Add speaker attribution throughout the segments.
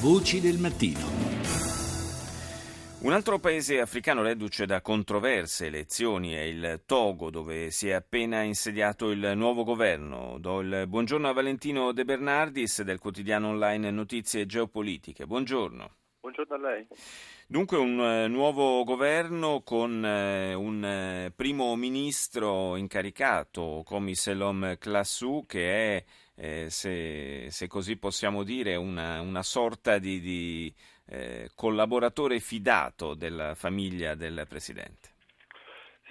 Speaker 1: Voci del mattino.
Speaker 2: Un altro paese africano reduce da controverse elezioni è il Togo, dove si è appena insediato il nuovo governo. Do il buongiorno a Valentino De Bernardis del quotidiano online Notizie Geopolitiche. Buongiorno.
Speaker 3: Buongiorno a lei.
Speaker 2: Dunque un uh, nuovo governo con uh, un uh, primo ministro incaricato, Komiselom Klasu, che è, eh, se, se, così possiamo dire, una, una sorta di, di eh, collaboratore fidato della famiglia del Presidente.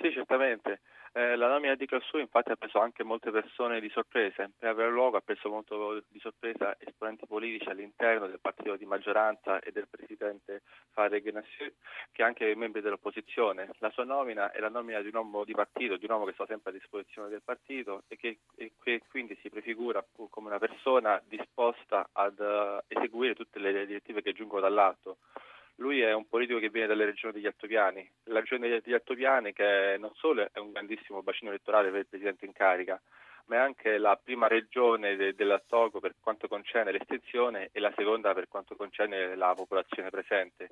Speaker 3: Sì, certamente. Eh, la nomina di Classù infatti ha preso anche molte persone di sorpresa. Per avere luogo ha preso molto di sorpresa esponenti politici all'interno del partito di maggioranza e del presidente Farid Genassier, che anche membri dell'opposizione. La sua nomina è la nomina di un uomo di partito, di un uomo che sta sempre a disposizione del partito e che, e che quindi si prefigura come una persona disposta ad uh, eseguire tutte le direttive che giungono dall'alto. Lui è un politico che viene dalle regioni degli Altopiani, la regione degli Altopiani che non solo è un grandissimo bacino elettorale per il presidente in carica, ma è anche la prima regione de- della per quanto concerne l'estensione e la seconda per quanto concerne la popolazione presente.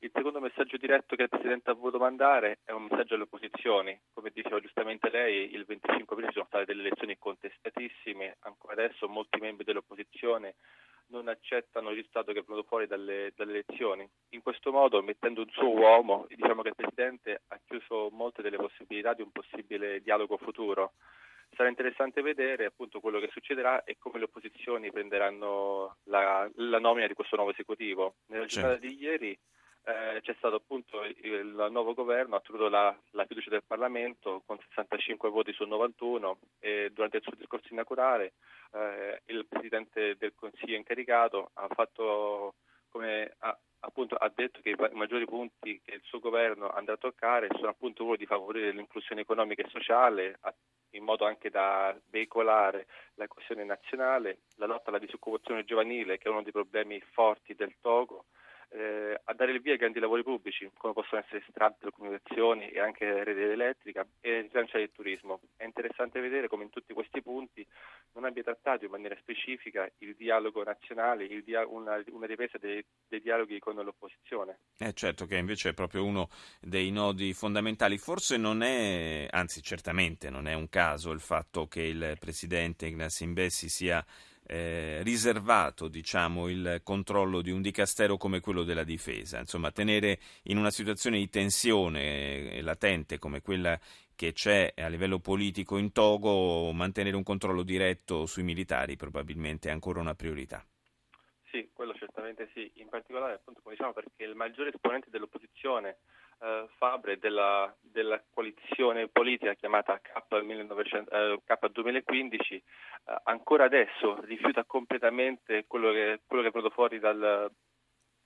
Speaker 3: Il secondo messaggio diretto che il Presidente ha voluto mandare è un messaggio alle opposizioni. Come diceva giustamente lei, il 25 aprile ci sono state delle elezioni contestatissime, ancora adesso molti membri dell'opposizione non accettano il risultato che è venuto fuori dalle, dalle, elezioni. In questo modo, mettendo un suo uomo, diciamo che il Presidente ha chiuso molte delle possibilità di un possibile dialogo futuro. Sarà interessante vedere appunto quello che succederà e come le opposizioni prenderanno la, la nomina di questo nuovo esecutivo. Nella giornata di ieri eh, c'è stato appunto il, nuovo governo, ha ottenuto la, la, fiducia del Parlamento con 65 voti su 91 e durante il suo discorso inaugurale eh, il Presidente del Consiglio incaricato ha fatto ha, appunto, ha detto che i maggiori punti che il suo governo andrà a toccare sono appunto quello di favorire l'inclusione economica e sociale in modo anche da veicolare la coesione nazionale, la lotta alla disoccupazione giovanile che è uno dei problemi forti del Togo eh, a dare il via ai grandi lavori pubblici, come possono essere strade, telecomunicazioni e anche rete elettrica, e rilanciare il turismo. È interessante vedere come in tutti questi punti non abbia trattato in maniera specifica il dialogo nazionale, il dia- una, una, ripresa dei, dei, dialoghi con l'opposizione.
Speaker 2: Eh certo che invece è proprio uno dei nodi fondamentali. Forse non è, anzi certamente non è un caso il fatto che il presidente Ignacio Imbessi sia eh, riservato diciamo, il controllo di un dicastero come quello della difesa. Insomma, tenere in una situazione di tensione eh, latente come quella che c'è a livello politico in Togo, mantenere un controllo diretto sui militari probabilmente è ancora una priorità.
Speaker 3: Sì, quello certamente sì, in particolare appunto come diciamo perché il maggiore esponente dell'opposizione eh, Fabre della, della, coalizione politica chiamata K, 1900, eh, K 2015 eh, ancora adesso rifiuta completamente quello che, quello che è venuto fuori dal,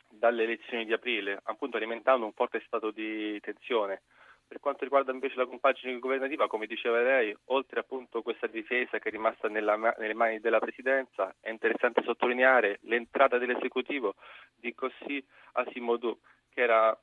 Speaker 3: dalle elezioni di aprile, appunto alimentando un forte stato di tensione. Per quanto riguarda invece la compagine governativa, come diceva lei, oltre appunto questa difesa che è rimasta nella, nelle mani della Presidenza, è interessante sottolineare l'entrata dell'esecutivo di Così Asimodou, che era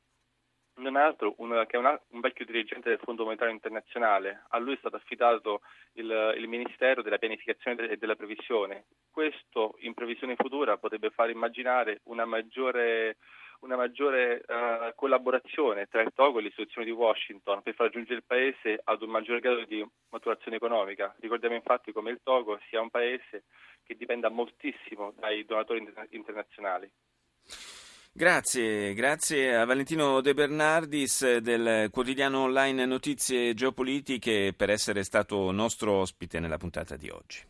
Speaker 3: non altro un, che una, un vecchio dirigente del Fondo Monetario Internazionale. A lui è stato affidato il, il Ministero della Pianificazione e della Previsione. Questo, in previsione futura, potrebbe far immaginare una maggiore, una maggiore uh, collaborazione tra il Togo e le istituzioni di Washington per far raggiungere il Paese ad un maggiore grado di maturazione economica. Ricordiamo infatti come il Togo sia un Paese che dipenda moltissimo dai donatori internazionali.
Speaker 2: Grazie, grazie a Valentino De Bernardis del quotidiano online Notizie Geopolitiche per essere stato nostro ospite nella puntata di oggi.